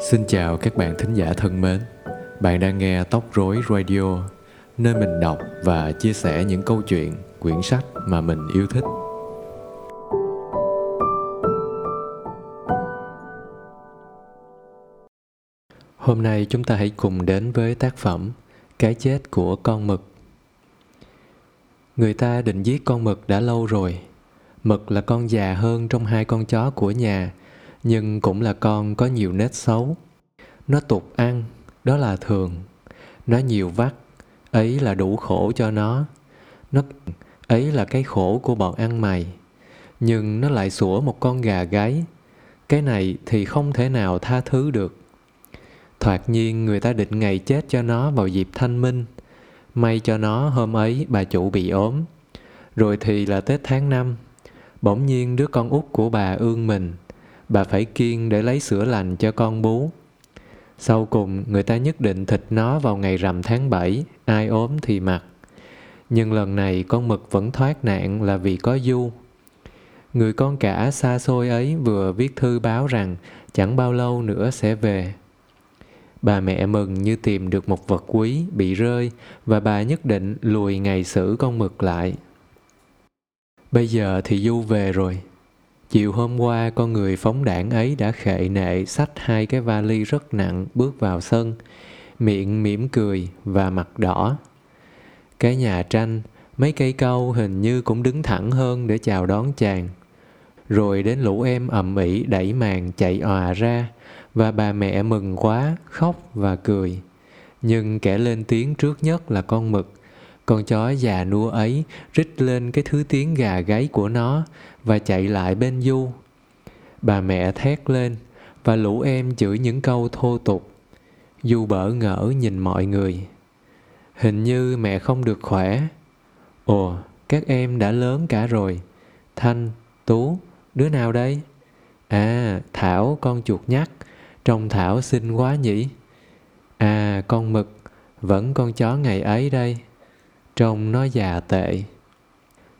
Xin chào các bạn thính giả thân mến. Bạn đang nghe Tóc Rối Radio, nơi mình đọc và chia sẻ những câu chuyện, quyển sách mà mình yêu thích. Hôm nay chúng ta hãy cùng đến với tác phẩm Cái chết của con mực. Người ta định giết con mực đã lâu rồi. Mực là con già hơn trong hai con chó của nhà – nhưng cũng là con có nhiều nét xấu. Nó tục ăn, đó là thường. Nó nhiều vắt, ấy là đủ khổ cho nó. Nó, ấy là cái khổ của bọn ăn mày. Nhưng nó lại sủa một con gà gáy. Cái này thì không thể nào tha thứ được. Thoạt nhiên người ta định ngày chết cho nó vào dịp thanh minh. May cho nó hôm ấy bà chủ bị ốm. Rồi thì là tết tháng năm. Bỗng nhiên đứa con út của bà ương mình bà phải kiêng để lấy sữa lành cho con bú. Sau cùng, người ta nhất định thịt nó vào ngày rằm tháng 7, ai ốm thì mặc. Nhưng lần này con mực vẫn thoát nạn là vì có du. Người con cả xa xôi ấy vừa viết thư báo rằng chẳng bao lâu nữa sẽ về. Bà mẹ mừng như tìm được một vật quý bị rơi và bà nhất định lùi ngày xử con mực lại. Bây giờ thì Du về rồi, Chiều hôm qua con người phóng đảng ấy đã khệ nệ xách hai cái vali rất nặng bước vào sân, miệng mỉm cười và mặt đỏ. Cái nhà tranh, mấy cây câu hình như cũng đứng thẳng hơn để chào đón chàng. Rồi đến lũ em ầm ĩ đẩy màn chạy òa ra và bà mẹ mừng quá, khóc và cười. Nhưng kẻ lên tiếng trước nhất là con mực con chó già nua ấy rít lên cái thứ tiếng gà gáy của nó và chạy lại bên Du. Bà mẹ thét lên và lũ em chửi những câu thô tục. Du bỡ ngỡ nhìn mọi người. Hình như mẹ không được khỏe. Ồ, các em đã lớn cả rồi. Thanh, Tú, đứa nào đây? À, Thảo con chuột nhắt. Trông Thảo xinh quá nhỉ? À, con mực, vẫn con chó ngày ấy đây trông nó già tệ.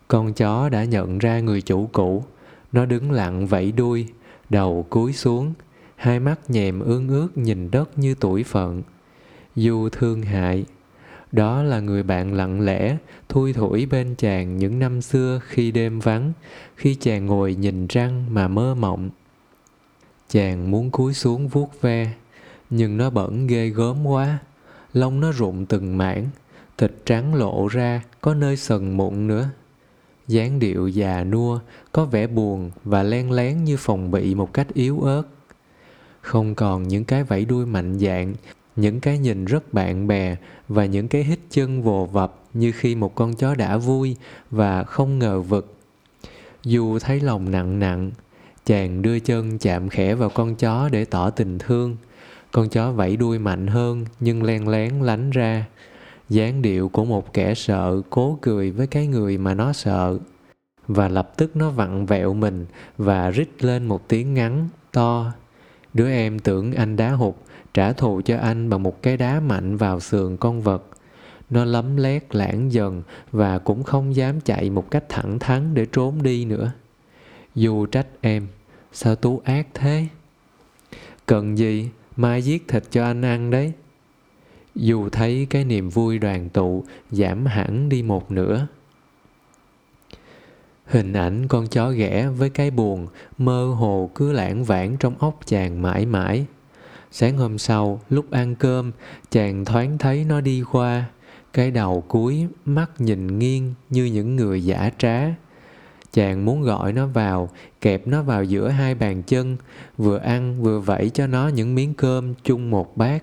Con chó đã nhận ra người chủ cũ. Nó đứng lặng vẫy đuôi, đầu cúi xuống, hai mắt nhèm ương ướt nhìn đất như tuổi phận. Du thương hại. Đó là người bạn lặng lẽ, thui thủi bên chàng những năm xưa khi đêm vắng, khi chàng ngồi nhìn răng mà mơ mộng. Chàng muốn cúi xuống vuốt ve, nhưng nó bẩn ghê gớm quá. Lông nó rụng từng mảng thịt trắng lộ ra, có nơi sần mụn nữa. Dáng điệu già nua, có vẻ buồn và len lén như phòng bị một cách yếu ớt. Không còn những cái vẫy đuôi mạnh dạn, những cái nhìn rất bạn bè và những cái hít chân vồ vập như khi một con chó đã vui và không ngờ vực. Dù thấy lòng nặng nặng, chàng đưa chân chạm khẽ vào con chó để tỏ tình thương. Con chó vẫy đuôi mạnh hơn nhưng len lén lánh ra dáng điệu của một kẻ sợ cố cười với cái người mà nó sợ. Và lập tức nó vặn vẹo mình và rít lên một tiếng ngắn, to. Đứa em tưởng anh đá hụt, trả thù cho anh bằng một cái đá mạnh vào sườn con vật. Nó lấm lét lãng dần và cũng không dám chạy một cách thẳng thắn để trốn đi nữa. Dù trách em, sao tú ác thế? Cần gì mai giết thịt cho anh ăn đấy? Dù thấy cái niềm vui đoàn tụ giảm hẳn đi một nửa. Hình ảnh con chó ghẻ với cái buồn, mơ hồ cứ lãng vãng trong óc chàng mãi mãi. Sáng hôm sau, lúc ăn cơm, chàng thoáng thấy nó đi qua. Cái đầu cúi mắt nhìn nghiêng như những người giả trá. Chàng muốn gọi nó vào, kẹp nó vào giữa hai bàn chân, vừa ăn vừa vẫy cho nó những miếng cơm chung một bát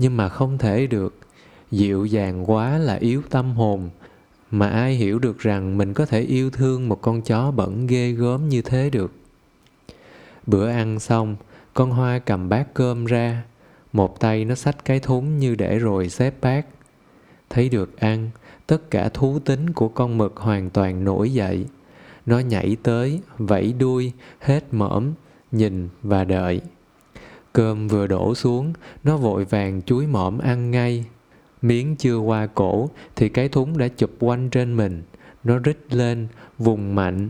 nhưng mà không thể được. Dịu dàng quá là yếu tâm hồn. Mà ai hiểu được rằng mình có thể yêu thương một con chó bẩn ghê gớm như thế được? Bữa ăn xong, con hoa cầm bát cơm ra. Một tay nó xách cái thúng như để rồi xếp bát. Thấy được ăn, tất cả thú tính của con mực hoàn toàn nổi dậy. Nó nhảy tới, vẫy đuôi hết mõm, nhìn và đợi. Cơm vừa đổ xuống, nó vội vàng chuối mõm ăn ngay. Miếng chưa qua cổ thì cái thúng đã chụp quanh trên mình. Nó rít lên, vùng mạnh.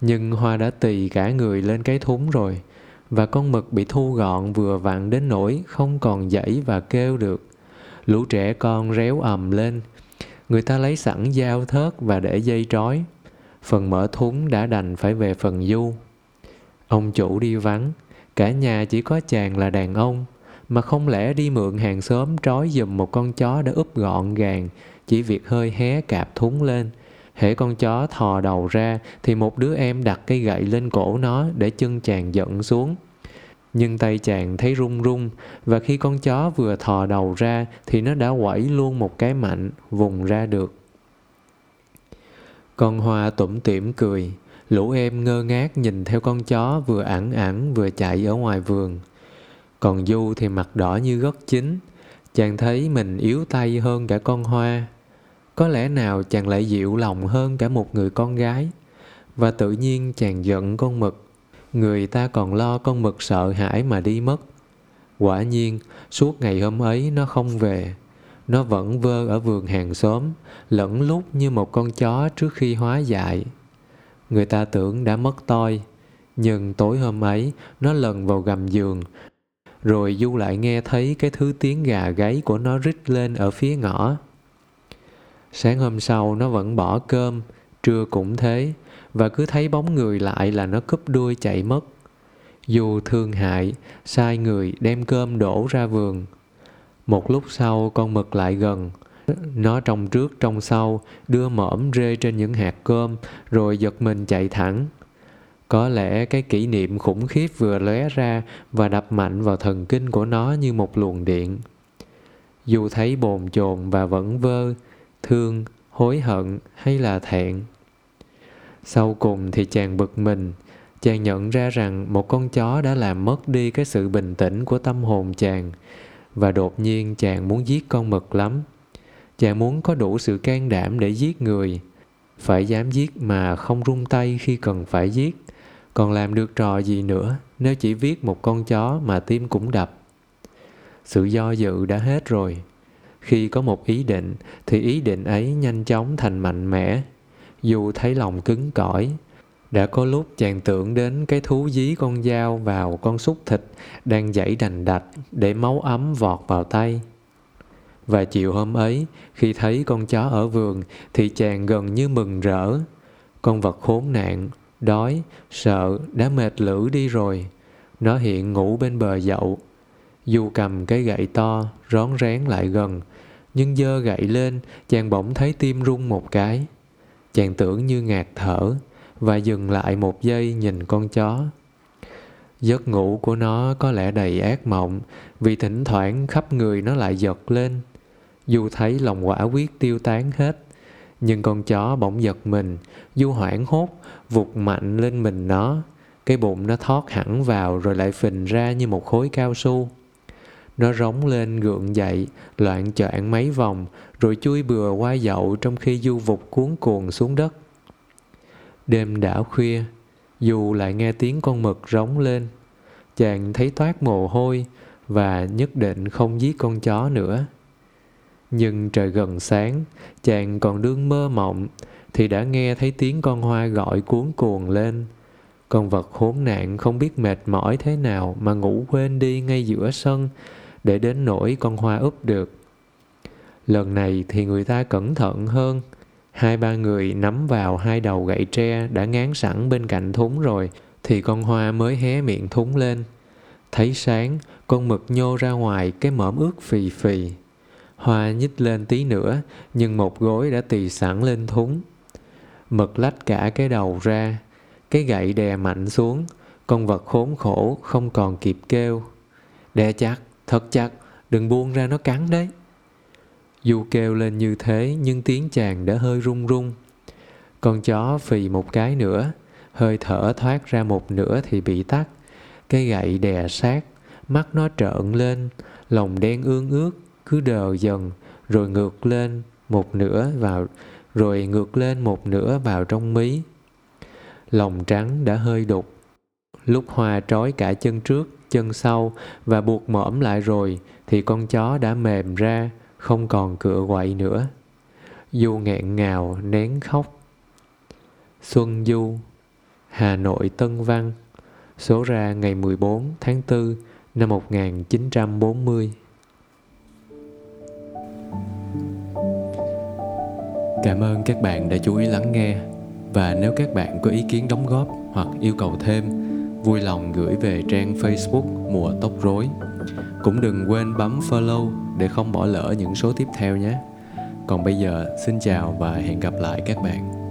Nhưng Hoa đã tì cả người lên cái thúng rồi. và con mực bị thu gọn vừa vặn đến nỗi không còn dãy và kêu được. Lũ trẻ con réo ầm lên. Người ta lấy sẵn dao thớt và để dây trói. Phần mở thúng đã đành phải về phần du. Ông chủ đi vắng, cả nhà chỉ có chàng là đàn ông, mà không lẽ đi mượn hàng xóm trói giùm một con chó đã úp gọn gàng, chỉ việc hơi hé cạp thúng lên. Hễ con chó thò đầu ra thì một đứa em đặt cây gậy lên cổ nó để chân chàng giận xuống. Nhưng tay chàng thấy run run và khi con chó vừa thò đầu ra thì nó đã quẩy luôn một cái mạnh, vùng ra được. Con hoa tủm tỉm cười, lũ em ngơ ngác nhìn theo con chó vừa ẳng ẳng vừa chạy ở ngoài vườn. Còn Du thì mặt đỏ như gất chín, chàng thấy mình yếu tay hơn cả con hoa. Có lẽ nào chàng lại dịu lòng hơn cả một người con gái, và tự nhiên chàng giận con mực. Người ta còn lo con mực sợ hãi mà đi mất. Quả nhiên, suốt ngày hôm ấy nó không về. Nó vẫn vơ ở vườn hàng xóm, lẫn lúc như một con chó trước khi hóa dại. Người ta tưởng đã mất toi, nhưng tối hôm ấy nó lần vào gầm giường, rồi Du lại nghe thấy cái thứ tiếng gà gáy của nó rít lên ở phía ngõ. Sáng hôm sau nó vẫn bỏ cơm, trưa cũng thế, và cứ thấy bóng người lại là nó cúp đuôi chạy mất. Dù thương hại, sai người đem cơm đổ ra vườn. Một lúc sau con mực lại gần, nó trong trước trong sau, đưa mõm rê trên những hạt cơm, rồi giật mình chạy thẳng. Có lẽ cái kỷ niệm khủng khiếp vừa lóe ra và đập mạnh vào thần kinh của nó như một luồng điện. Dù thấy bồn chồn và vẫn vơ, thương, hối hận hay là thẹn. Sau cùng thì chàng bực mình, chàng nhận ra rằng một con chó đã làm mất đi cái sự bình tĩnh của tâm hồn chàng và đột nhiên chàng muốn giết con mực lắm. Chàng muốn có đủ sự can đảm để giết người, phải dám giết mà không rung tay khi cần phải giết. Còn làm được trò gì nữa nếu chỉ viết một con chó mà tim cũng đập. Sự do dự đã hết rồi. Khi có một ý định thì ý định ấy nhanh chóng thành mạnh mẽ. Dù thấy lòng cứng cỏi, đã có lúc chàng tưởng đến cái thú dí con dao vào con xúc thịt đang dãy đành đạch để máu ấm vọt vào tay. Và chiều hôm ấy, khi thấy con chó ở vườn thì chàng gần như mừng rỡ. Con vật khốn nạn, đói, sợ, đã mệt lử đi rồi. Nó hiện ngủ bên bờ dậu. Dù cầm cái gậy to, rón rén lại gần, nhưng dơ gậy lên, chàng bỗng thấy tim rung một cái. Chàng tưởng như ngạt thở, và dừng lại một giây nhìn con chó. Giấc ngủ của nó có lẽ đầy ác mộng, vì thỉnh thoảng khắp người nó lại giật lên. Dù thấy lòng quả quyết tiêu tán hết, nhưng con chó bỗng giật mình, Du hoảng hốt, vụt mạnh lên mình nó. Cái bụng nó thoát hẳn vào rồi lại phình ra như một khối cao su. Nó rống lên gượng dậy, loạn choạng mấy vòng, rồi chui bừa qua dậu trong khi Du vụt cuốn cuồng xuống đất. Đêm đã khuya, Du lại nghe tiếng con mực rống lên. Chàng thấy toát mồ hôi và nhất định không giết con chó nữa. Nhưng trời gần sáng, chàng còn đương mơ mộng, thì đã nghe thấy tiếng con hoa gọi cuốn cuồng lên. Con vật khốn nạn không biết mệt mỏi thế nào mà ngủ quên đi ngay giữa sân, để đến nỗi con hoa úp được. Lần này thì người ta cẩn thận hơn. Hai ba người nắm vào hai đầu gậy tre đã ngán sẵn bên cạnh thúng rồi, thì con hoa mới hé miệng thúng lên. Thấy sáng, con mực nhô ra ngoài cái mõm ướt phì phì. Hoa nhích lên tí nữa, nhưng một gối đã tì sẵn lên thúng. Mực lách cả cái đầu ra, cái gậy đè mạnh xuống, con vật khốn khổ không còn kịp kêu. Đè chặt, thật chặt, đừng buông ra nó cắn đấy. Dù kêu lên như thế nhưng tiếng chàng đã hơi run run. Con chó phì một cái nữa, hơi thở thoát ra một nửa thì bị tắt. Cái gậy đè sát, mắt nó trợn lên, lòng đen ương ướt, cứ đờ dần, rồi ngược lên một nửa vào, rồi ngược lên một nửa vào trong mí. Lòng trắng đã hơi đục. Lúc Hoa trói cả chân trước, chân sau và buộc mõm lại rồi, thì con chó đã mềm ra, không còn cựa quậy nữa. Du nghẹn ngào, nén khóc. Xuân Du Hà Nội Tân Văn số ra ngày 14 tháng 4 năm 1940. Cảm ơn các bạn đã chú ý lắng nghe và nếu các bạn có ý kiến đóng góp hoặc yêu cầu thêm, vui lòng gửi về trang Facebook Mùa Tóc Rối. Cũng đừng quên bấm follow để không bỏ lỡ những số tiếp theo nhé. Còn bây giờ, xin chào và hẹn gặp lại các bạn.